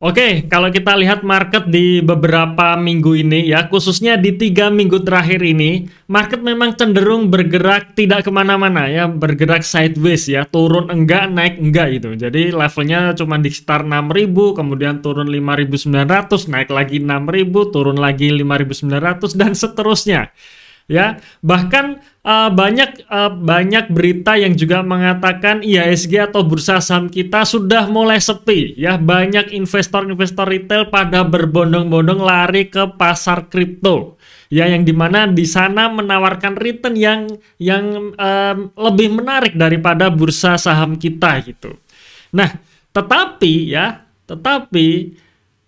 Oke, kalau kita lihat market di beberapa minggu ini ya, khususnya di tiga minggu terakhir ini, market memang cenderung bergerak tidak ke mana-mana ya, bergerak sideways ya, turun enggak, naik enggak gitu. Jadi levelnya cuma di sekitar 6000, kemudian turun 5900, naik lagi 6000, turun lagi 5900 dan seterusnya ya bahkan uh, banyak uh, banyak berita yang juga mengatakan IHSG atau bursa saham kita sudah mulai sepi. Ya banyak investor-investor retail pada berbondong-bondong lari ke pasar kripto. Ya yang di mana di sana menawarkan return yang yang um, lebih menarik daripada bursa saham kita gitu. Nah tetapi ya tetapi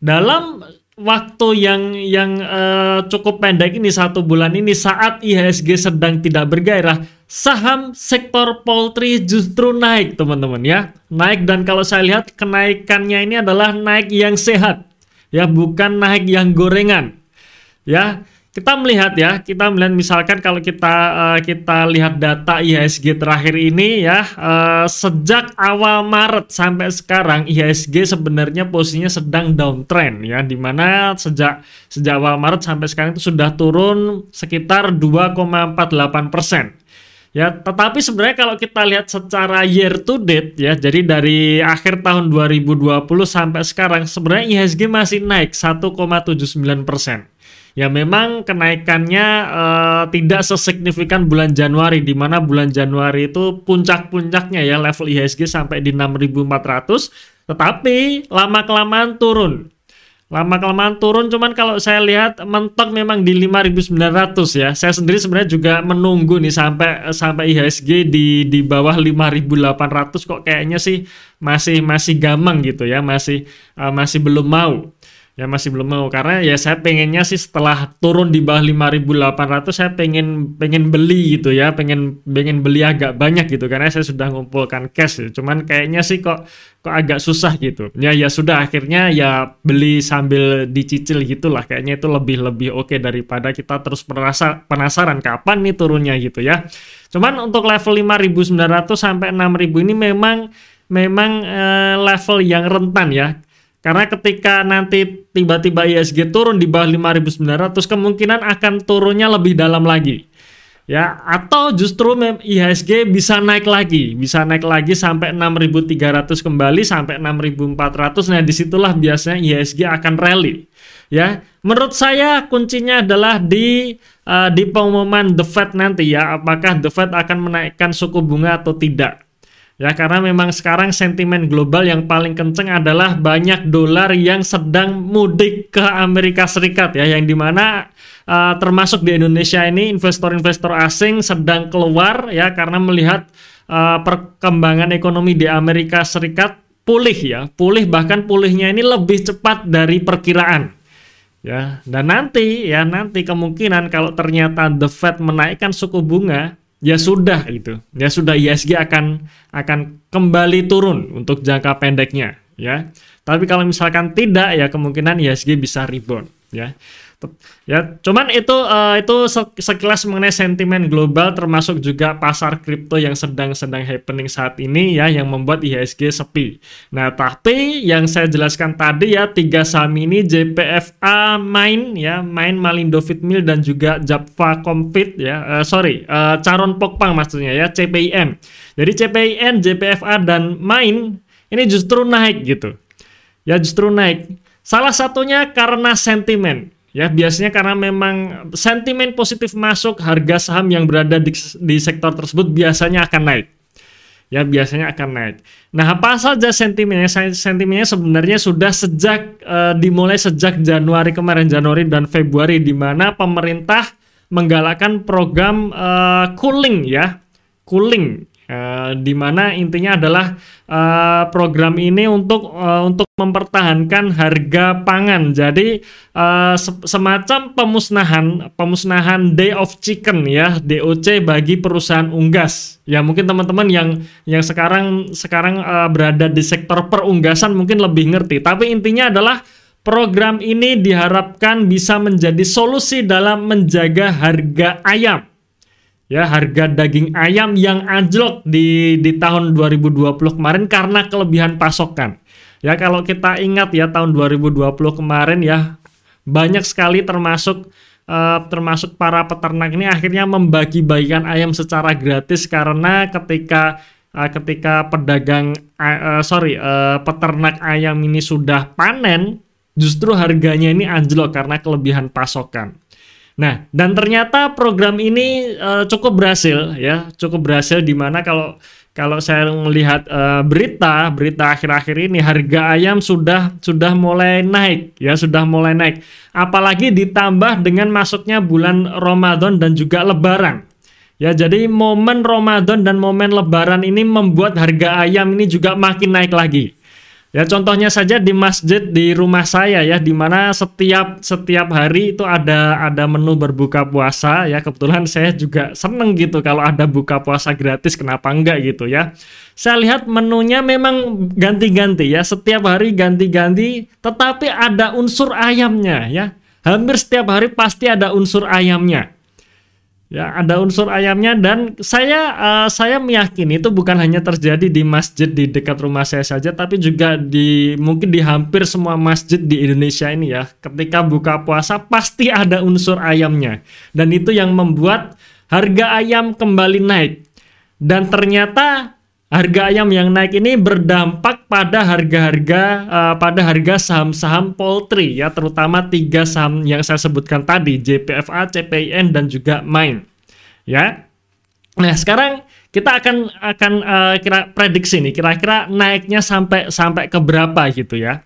dalam waktu yang yang uh, cukup pendek ini satu bulan ini saat IHSG sedang tidak bergairah saham sektor poultry justru naik teman-teman ya. Naik dan kalau saya lihat kenaikannya ini adalah naik yang sehat ya bukan naik yang gorengan ya kita melihat ya, kita melihat misalkan kalau kita uh, kita lihat data IHSG terakhir ini ya, uh, sejak awal Maret sampai sekarang IHSG sebenarnya posisinya sedang downtrend ya, di mana sejak sejak awal Maret sampai sekarang itu sudah turun sekitar 2,48 persen. Ya, tetapi sebenarnya kalau kita lihat secara year to date ya, jadi dari akhir tahun 2020 sampai sekarang sebenarnya IHSG masih naik 1,79 persen ya memang kenaikannya uh, tidak sesignifikan bulan Januari di mana bulan Januari itu puncak-puncaknya ya level IHSG sampai di 6400 tetapi lama kelamaan turun. Lama kelamaan turun cuman kalau saya lihat mentok memang di 5900 ya. Saya sendiri sebenarnya juga menunggu nih sampai sampai IHSG di di bawah 5800 kok kayaknya sih masih masih gamang gitu ya masih uh, masih belum mau ya masih belum mau. Karena ya saya pengennya sih setelah turun di bawah 5.800 saya pengen pengen beli gitu ya. Pengen pengen beli agak banyak gitu. Karena saya sudah ngumpulkan cash ya. cuman kayaknya sih kok kok agak susah gitu. Ya ya sudah. Akhirnya ya beli sambil dicicil gitulah. Kayaknya itu lebih lebih oke daripada kita terus merasa penasaran kapan nih turunnya gitu ya. Cuman untuk level 5.900 sampai 6.000 ini memang memang eh, level yang rentan ya karena ketika nanti tiba-tiba ISG turun di bawah 5.900 kemungkinan akan turunnya lebih dalam lagi. Ya, atau justru IHSG bisa naik lagi, bisa naik lagi sampai 6.300 kembali sampai 6.400. Nah, di situlah biasanya IHSG akan rally. Ya, menurut saya kuncinya adalah di uh, di pengumuman The Fed nanti ya, apakah The Fed akan menaikkan suku bunga atau tidak. Ya, karena memang sekarang sentimen global yang paling kenceng adalah banyak dolar yang sedang mudik ke Amerika Serikat ya, yang di mana uh, termasuk di Indonesia ini investor-investor asing sedang keluar ya karena melihat uh, perkembangan ekonomi di Amerika Serikat pulih ya, pulih bahkan pulihnya ini lebih cepat dari perkiraan. Ya, dan nanti ya nanti kemungkinan kalau ternyata The Fed menaikkan suku bunga ya sudah itu ya sudah ISG akan akan kembali turun untuk jangka pendeknya ya. Tapi kalau misalkan tidak ya kemungkinan ISG bisa rebound ya ya cuman itu uh, itu sekilas mengenai sentimen global termasuk juga pasar kripto yang sedang-sedang happening saat ini ya yang membuat IHSG sepi. Nah, tapi yang saya jelaskan tadi ya tiga saham ini JPFA Main ya, Main Malindo Fitmil dan juga Japfa Compit ya. Uh, sorry, uh, Caron Pokpang maksudnya ya, CPIM. Jadi CPIN, JPFA dan Main ini justru naik gitu. Ya justru naik. Salah satunya karena sentimen Ya, biasanya karena memang sentimen positif masuk, harga saham yang berada di, di sektor tersebut biasanya akan naik. Ya, biasanya akan naik. Nah, apa saja sentimennya? Sentimennya sebenarnya sudah sejak uh, dimulai sejak Januari kemarin, Januari dan Februari di mana pemerintah menggalakkan program uh, cooling ya. Cooling Uh, di mana intinya adalah uh, program ini untuk uh, untuk mempertahankan harga pangan. Jadi uh, se semacam pemusnahan pemusnahan day of chicken ya DOC bagi perusahaan unggas. Ya mungkin teman-teman yang yang sekarang sekarang uh, berada di sektor perunggasan mungkin lebih ngerti. Tapi intinya adalah program ini diharapkan bisa menjadi solusi dalam menjaga harga ayam ya harga daging ayam yang anjlok di di tahun 2020 kemarin karena kelebihan pasokan. Ya kalau kita ingat ya tahun 2020 kemarin ya banyak sekali termasuk uh, termasuk para peternak ini akhirnya membagi-bagikan ayam secara gratis karena ketika uh, ketika pedagang uh, sorry uh, peternak ayam ini sudah panen justru harganya ini anjlok karena kelebihan pasokan. Nah, dan ternyata program ini uh, cukup berhasil ya, cukup berhasil di mana kalau kalau saya melihat uh, berita berita akhir-akhir ini harga ayam sudah sudah mulai naik ya sudah mulai naik. Apalagi ditambah dengan masuknya bulan Ramadan dan juga Lebaran. Ya jadi momen Ramadan dan momen Lebaran ini membuat harga ayam ini juga makin naik lagi Ya contohnya saja di masjid di rumah saya ya di mana setiap setiap hari itu ada ada menu berbuka puasa ya kebetulan saya juga seneng gitu kalau ada buka puasa gratis kenapa enggak gitu ya. Saya lihat menunya memang ganti-ganti ya setiap hari ganti-ganti tetapi ada unsur ayamnya ya. Hampir setiap hari pasti ada unsur ayamnya. Ya, ada unsur ayamnya dan saya uh, saya meyakini itu bukan hanya terjadi di masjid di dekat rumah saya saja tapi juga di mungkin di hampir semua masjid di Indonesia ini ya. Ketika buka puasa pasti ada unsur ayamnya. Dan itu yang membuat harga ayam kembali naik. Dan ternyata harga ayam yang naik ini berdampak pada harga-harga uh, pada harga saham-saham poultry ya terutama tiga saham yang saya sebutkan tadi JPFA, CPIN dan juga MAIN ya. Nah, sekarang kita akan akan uh, kira prediksi nih kira-kira naiknya sampai sampai ke berapa gitu ya.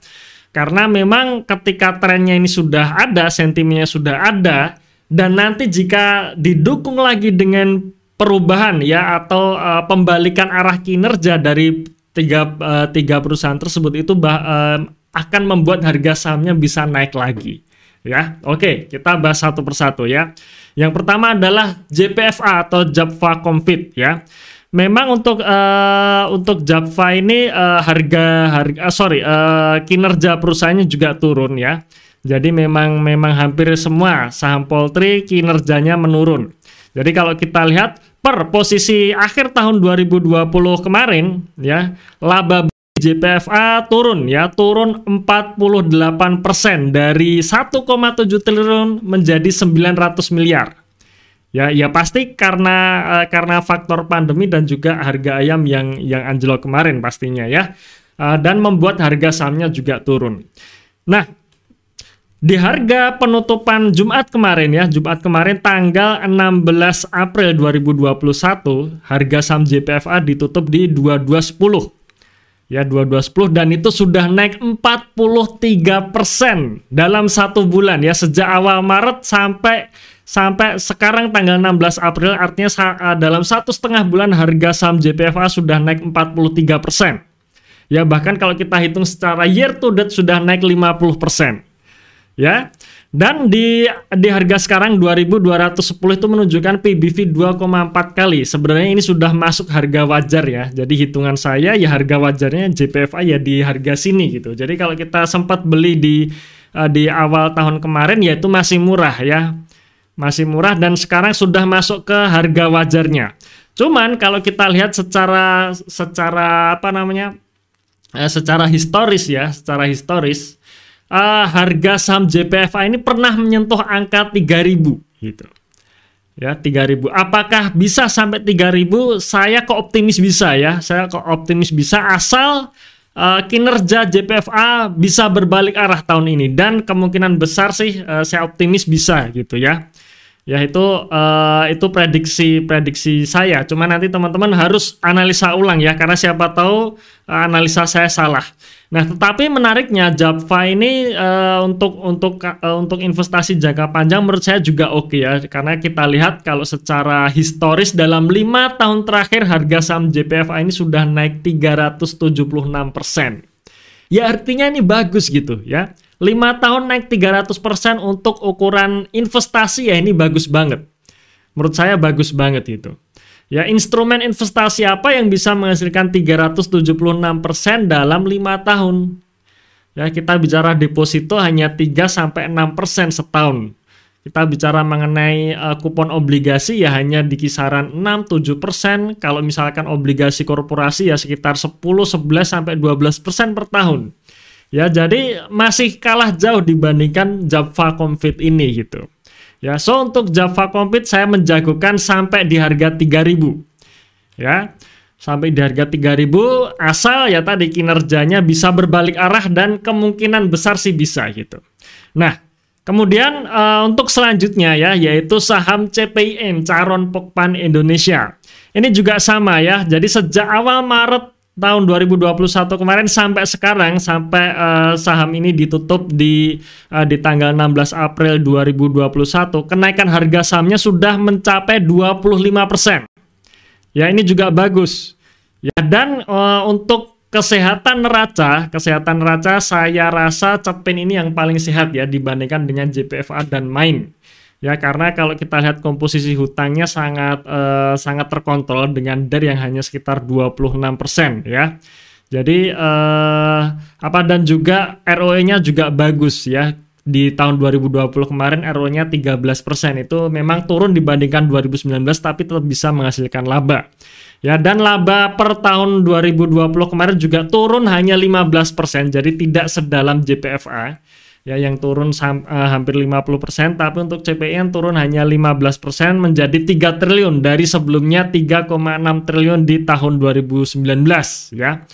Karena memang ketika trennya ini sudah ada, sentimennya sudah ada dan nanti jika didukung lagi dengan perubahan ya atau uh, pembalikan arah kinerja dari tiga uh, tiga perusahaan tersebut itu bah, uh, akan membuat harga sahamnya bisa naik lagi ya. Oke kita bahas satu persatu ya. Yang pertama adalah JPFA atau Japfa Confit ya. Memang untuk uh, untuk Japfa ini uh, harga harga uh, sorry uh, kinerja perusahaannya juga turun ya. Jadi memang memang hampir semua saham poultry kinerjanya menurun jadi kalau kita lihat per posisi akhir tahun 2020 kemarin ya, laba JPFA turun ya, turun 48% dari 1,7 triliun menjadi 900 miliar. Ya, ya pasti karena uh, karena faktor pandemi dan juga harga ayam yang yang anjlok kemarin pastinya ya. Uh, dan membuat harga sahamnya juga turun. Nah, di harga penutupan Jumat kemarin ya, Jumat kemarin tanggal 16 April 2021, harga saham JPFA ditutup di 2210. Ya, 2210 dan itu sudah naik 43% dalam satu bulan ya sejak awal Maret sampai sampai sekarang tanggal 16 April artinya eh, dalam satu setengah bulan harga saham JPFA sudah naik 43%. Ya bahkan kalau kita hitung secara year to date sudah naik 50% ya. Dan di di harga sekarang 2210 itu menunjukkan PBV 2,4 kali. Sebenarnya ini sudah masuk harga wajar ya. Jadi hitungan saya ya harga wajarnya JPFA ya di harga sini gitu. Jadi kalau kita sempat beli di uh, di awal tahun kemarin ya itu masih murah ya. Masih murah dan sekarang sudah masuk ke harga wajarnya. Cuman kalau kita lihat secara secara apa namanya? Eh, secara historis ya, secara historis uh, harga saham JPFA ini pernah menyentuh angka 3000 gitu. Ya, 3000. Apakah bisa sampai 3000? Saya kok optimis bisa ya. Saya kok optimis bisa asal uh, kinerja JPFA bisa berbalik arah tahun ini dan kemungkinan besar sih uh, saya optimis bisa gitu ya ya itu uh, itu prediksi prediksi saya cuma nanti teman-teman harus analisa ulang ya karena siapa tahu analisa saya salah nah tetapi menariknya Japfa ini uh, untuk untuk uh, untuk investasi jangka panjang menurut saya juga oke okay ya karena kita lihat kalau secara historis dalam lima tahun terakhir harga saham JPFA ini sudah naik 376 persen ya artinya ini bagus gitu ya 5 tahun naik 300% untuk ukuran investasi ya ini bagus banget. Menurut saya bagus banget itu. Ya, instrumen investasi apa yang bisa menghasilkan 376% dalam 5 tahun? Ya, kita bicara deposito hanya 3 sampai 6% setahun. Kita bicara mengenai uh, kupon obligasi ya hanya di kisaran 6-7%. Kalau misalkan obligasi korporasi ya sekitar 10, 11 sampai 12% per tahun. Ya, jadi masih kalah jauh dibandingkan Java Compete ini gitu. Ya, so untuk Java Compete saya menjagokan sampai di harga 3000. Ya. Sampai di harga 3000 asal ya tadi kinerjanya bisa berbalik arah dan kemungkinan besar sih bisa gitu. Nah, kemudian uh, untuk selanjutnya ya yaitu saham CPIN Caron Pokpan Indonesia. Ini juga sama ya. Jadi sejak awal Maret tahun 2021 kemarin sampai sekarang sampai uh, saham ini ditutup di uh, di tanggal 16 April 2021 kenaikan harga sahamnya sudah mencapai 25%. Ya ini juga bagus. Ya dan uh, untuk kesehatan neraca, kesehatan neraca saya rasa Cepin ini yang paling sehat ya dibandingkan dengan JPFA dan Main ya karena kalau kita lihat komposisi hutangnya sangat uh, sangat terkontrol dengan DER yang hanya sekitar 26% ya. Jadi uh, apa dan juga ROE-nya juga bagus ya. Di tahun 2020 kemarin ROE-nya 13% itu memang turun dibandingkan 2019 tapi tetap bisa menghasilkan laba. Ya dan laba per tahun 2020 kemarin juga turun hanya 15%, jadi tidak sedalam JPFA ya yang turun sam, uh, hampir 50% tapi untuk CPN turun hanya 15% menjadi 3 triliun dari sebelumnya 3,6 triliun di tahun 2019 ya.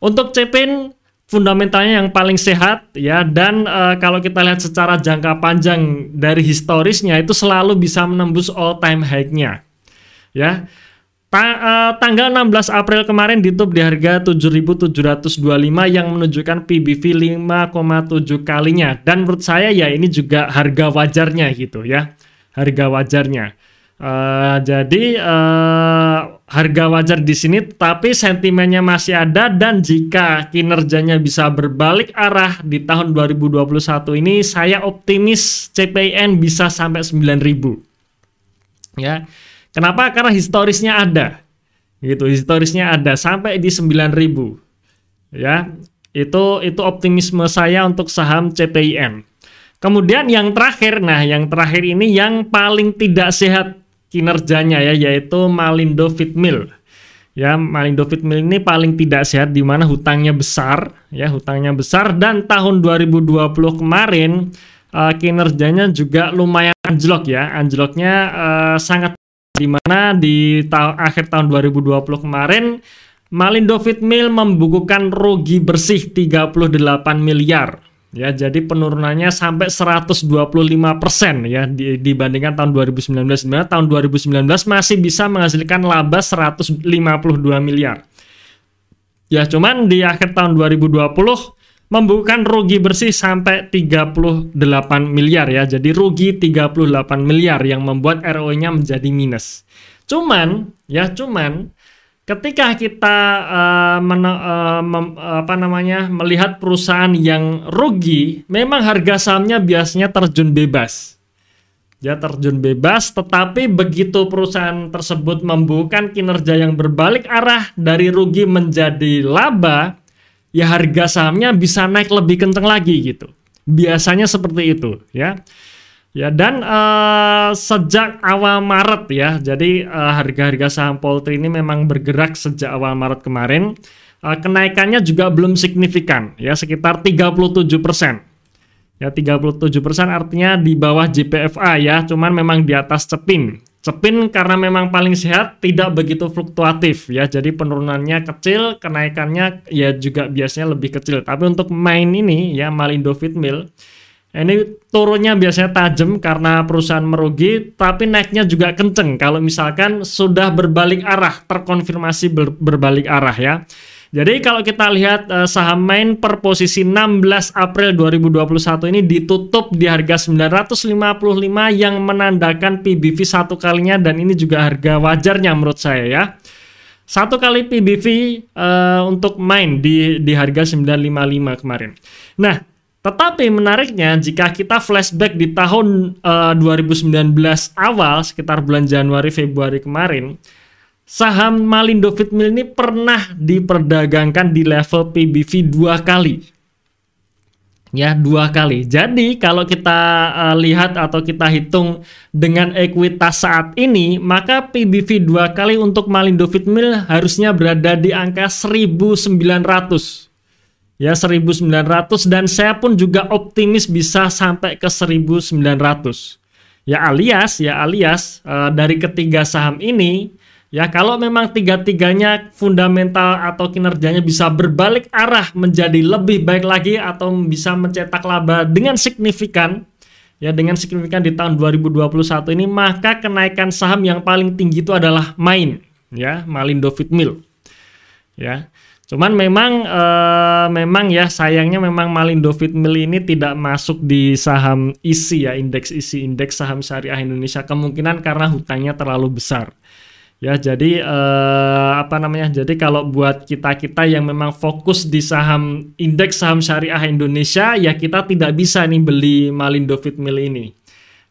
Untuk CPN fundamentalnya yang paling sehat ya dan uh, kalau kita lihat secara jangka panjang dari historisnya itu selalu bisa menembus all time high-nya. Ya. Ta uh, tanggal 16 April kemarin ditutup di harga 7.725 yang menunjukkan PBV 5,7 kalinya. Dan menurut saya ya ini juga harga wajarnya gitu ya. Harga wajarnya. Uh, jadi uh, harga wajar di sini tapi sentimennya masih ada dan jika kinerjanya bisa berbalik arah di tahun 2021 ini saya optimis CPN bisa sampai 9.000 ya Kenapa? Karena historisnya ada. Gitu, historisnya ada sampai di 9000. Ya. Itu itu optimisme saya untuk saham CPIM. Kemudian yang terakhir, nah yang terakhir ini yang paling tidak sehat kinerjanya ya yaitu Malindo Fitmil. Ya, Malindo Fitmil ini paling tidak sehat di mana hutangnya besar, ya, hutangnya besar dan tahun 2020 kemarin uh, kinerjanya juga lumayan anjlok ya. Anjloknya uh, sangat di mana di ta akhir tahun 2020 kemarin Malindo Fitmil membukukan rugi bersih 38 miliar. Ya jadi penurunannya sampai 125% ya dibandingkan tahun 2019 di mana tahun 2019 masih bisa menghasilkan laba 152 miliar. Ya cuman di akhir tahun 2020 membukukan rugi bersih sampai 38 miliar ya. Jadi rugi 38 miliar yang membuat ROE-nya menjadi minus. Cuman ya cuman ketika kita uh, men, uh, mem, apa namanya melihat perusahaan yang rugi, memang harga sahamnya biasanya terjun bebas. Ya terjun bebas, tetapi begitu perusahaan tersebut membukukan kinerja yang berbalik arah dari rugi menjadi laba, ya harga sahamnya bisa naik lebih kenceng lagi gitu. Biasanya seperti itu ya. Ya dan uh, sejak awal Maret ya, jadi uh, harga-harga saham poultry ini memang bergerak sejak awal Maret kemarin. Uh, kenaikannya juga belum signifikan ya, sekitar 37 persen. Ya 37 persen artinya di bawah JPFA ya, cuman memang di atas cepin. Cepin karena memang paling sehat tidak begitu fluktuatif ya. Jadi penurunannya kecil, kenaikannya ya juga biasanya lebih kecil. Tapi untuk main ini ya Malindo Fitmil ini turunnya biasanya tajam karena perusahaan merugi, tapi naiknya juga kenceng kalau misalkan sudah berbalik arah, terkonfirmasi ber, berbalik arah ya. Jadi kalau kita lihat uh, saham main per posisi 16 April 2021 ini ditutup di harga 955 yang menandakan PBV satu kalinya dan ini juga harga wajarnya menurut saya ya. Satu kali PBV eh, untuk main di di harga 955 kemarin. Nah, tetapi menariknya jika kita flashback di tahun eh, 2019 awal sekitar bulan Januari Februari kemarin, saham Malindo Fitmil ini pernah diperdagangkan di level PBV dua kali. Ya, dua kali. Jadi, kalau kita uh, lihat atau kita hitung dengan ekuitas saat ini, maka PBV dua kali untuk Malindo Fitmil harusnya berada di angka 1900. ya 1900 dan saya pun juga optimis bisa sampai ke 1900. Ya alias ya alias uh, dari ketiga saham ini ya kalau memang tiga-tiganya fundamental atau kinerjanya bisa berbalik arah menjadi lebih baik lagi atau bisa mencetak laba dengan signifikan ya dengan signifikan di tahun 2021 ini maka kenaikan saham yang paling tinggi itu adalah Main ya Malindo Fitmil ya Cuman memang uh, memang ya sayangnya memang Malindo Fitmil ini tidak masuk di saham isi ya indeks isi indeks saham syariah Indonesia kemungkinan karena hutangnya terlalu besar. Ya jadi uh, apa namanya? Jadi kalau buat kita-kita yang memang fokus di saham indeks saham syariah Indonesia ya kita tidak bisa nih beli Malindo Fitmil ini.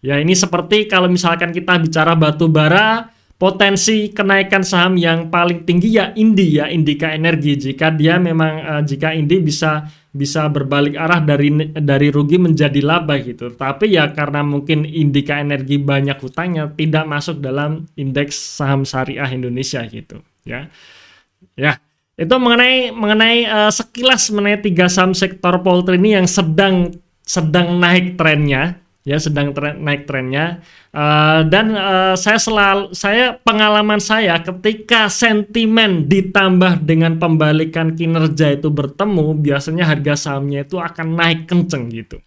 Ya ini seperti kalau misalkan kita bicara batu bara potensi kenaikan saham yang paling tinggi ya Indi ya Indika Energi jika dia memang uh, jika Indi bisa bisa berbalik arah dari dari rugi menjadi laba gitu. Tapi ya karena mungkin Indika Energi banyak hutangnya tidak masuk dalam indeks saham syariah Indonesia gitu ya. Ya, itu mengenai mengenai uh, sekilas mengenai tiga saham sektor poultry ini yang sedang sedang naik trennya ya sedang tren, naik trennya. Uh, dan uh, saya selalu saya pengalaman saya ketika sentimen ditambah dengan pembalikan kinerja itu bertemu biasanya harga sahamnya itu akan naik kenceng gitu.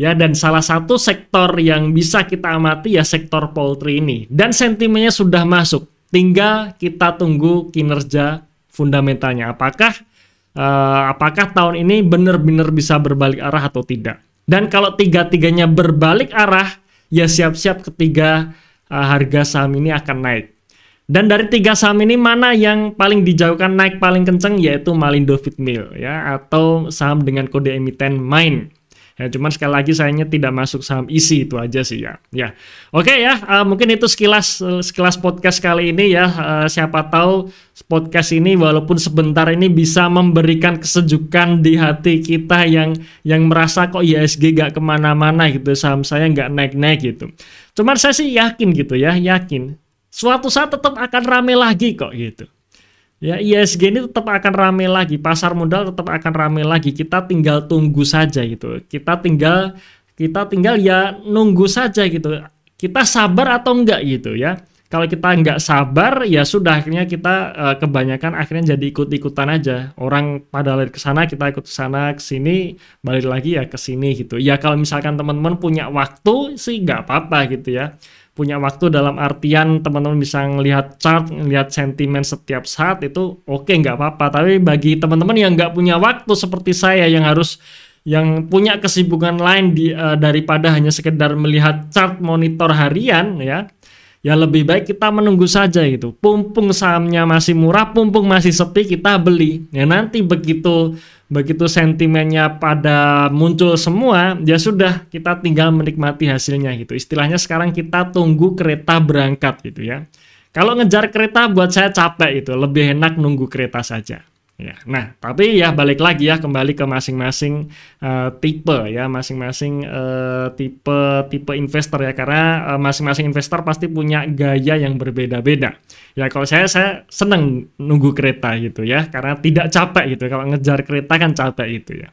Ya dan salah satu sektor yang bisa kita amati ya sektor poultry ini. Dan sentimennya sudah masuk. Tinggal kita tunggu kinerja fundamentalnya. Apakah uh, apakah tahun ini benar-benar bisa berbalik arah atau tidak dan kalau tiga-tiganya berbalik arah, ya siap-siap ketiga uh, harga saham ini akan naik. Dan dari tiga saham ini mana yang paling dijauhkan naik paling kenceng yaitu Malindo Fitmil ya atau saham dengan kode emiten MINE. Ya, cuman sekali lagi sayangnya tidak masuk saham isi itu aja sih ya. Ya. Oke ya, uh, mungkin itu sekilas uh, sekilas podcast kali ini ya. Uh, siapa tahu podcast ini walaupun sebentar ini bisa memberikan kesejukan di hati kita yang yang merasa kok ISG gak ke mana-mana gitu, saham saya nggak naik-naik gitu. Cuman saya sih yakin gitu ya, yakin. Suatu saat tetap akan rame lagi kok gitu. Ya, ISG ini tetap akan rame lagi, pasar modal tetap akan rame lagi. Kita tinggal tunggu saja gitu. Kita tinggal kita tinggal ya nunggu saja gitu. Kita sabar atau enggak gitu ya. Kalau kita enggak sabar ya sudah akhirnya kita uh, kebanyakan akhirnya jadi ikut-ikutan aja. Orang pada lari ke sana, kita ikut ke sana, ke sini, balik lagi ya ke sini gitu. Ya kalau misalkan teman-teman punya waktu sih nggak apa-apa gitu ya punya waktu dalam artian teman-teman bisa melihat chart, melihat sentimen setiap saat itu oke okay, nggak apa-apa. Tapi bagi teman-teman yang nggak punya waktu seperti saya yang harus yang punya kesibukan lain di, uh, daripada hanya sekedar melihat chart monitor harian ya, ya lebih baik kita menunggu saja gitu. Pumpung sahamnya masih murah, pumpung masih sepi kita beli. Ya nanti begitu begitu sentimennya pada muncul semua, ya sudah kita tinggal menikmati hasilnya gitu. Istilahnya sekarang kita tunggu kereta berangkat gitu ya. Kalau ngejar kereta buat saya capek itu, lebih enak nunggu kereta saja. Ya, nah tapi ya balik lagi ya kembali ke masing-masing uh, tipe ya masing-masing uh, tipe tipe investor ya karena eh, masing-masing investor pasti punya gaya yang berbeda-beda. Ya kalau saya saya seneng nunggu kereta gitu ya karena tidak capek gitu kalau ngejar kereta kan capek itu ya.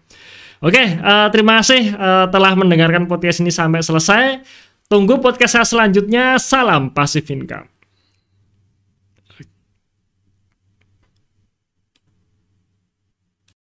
Oke uh, terima kasih uh, telah mendengarkan podcast ini sampai selesai. Tunggu podcast saya selanjutnya. Salam pasif income.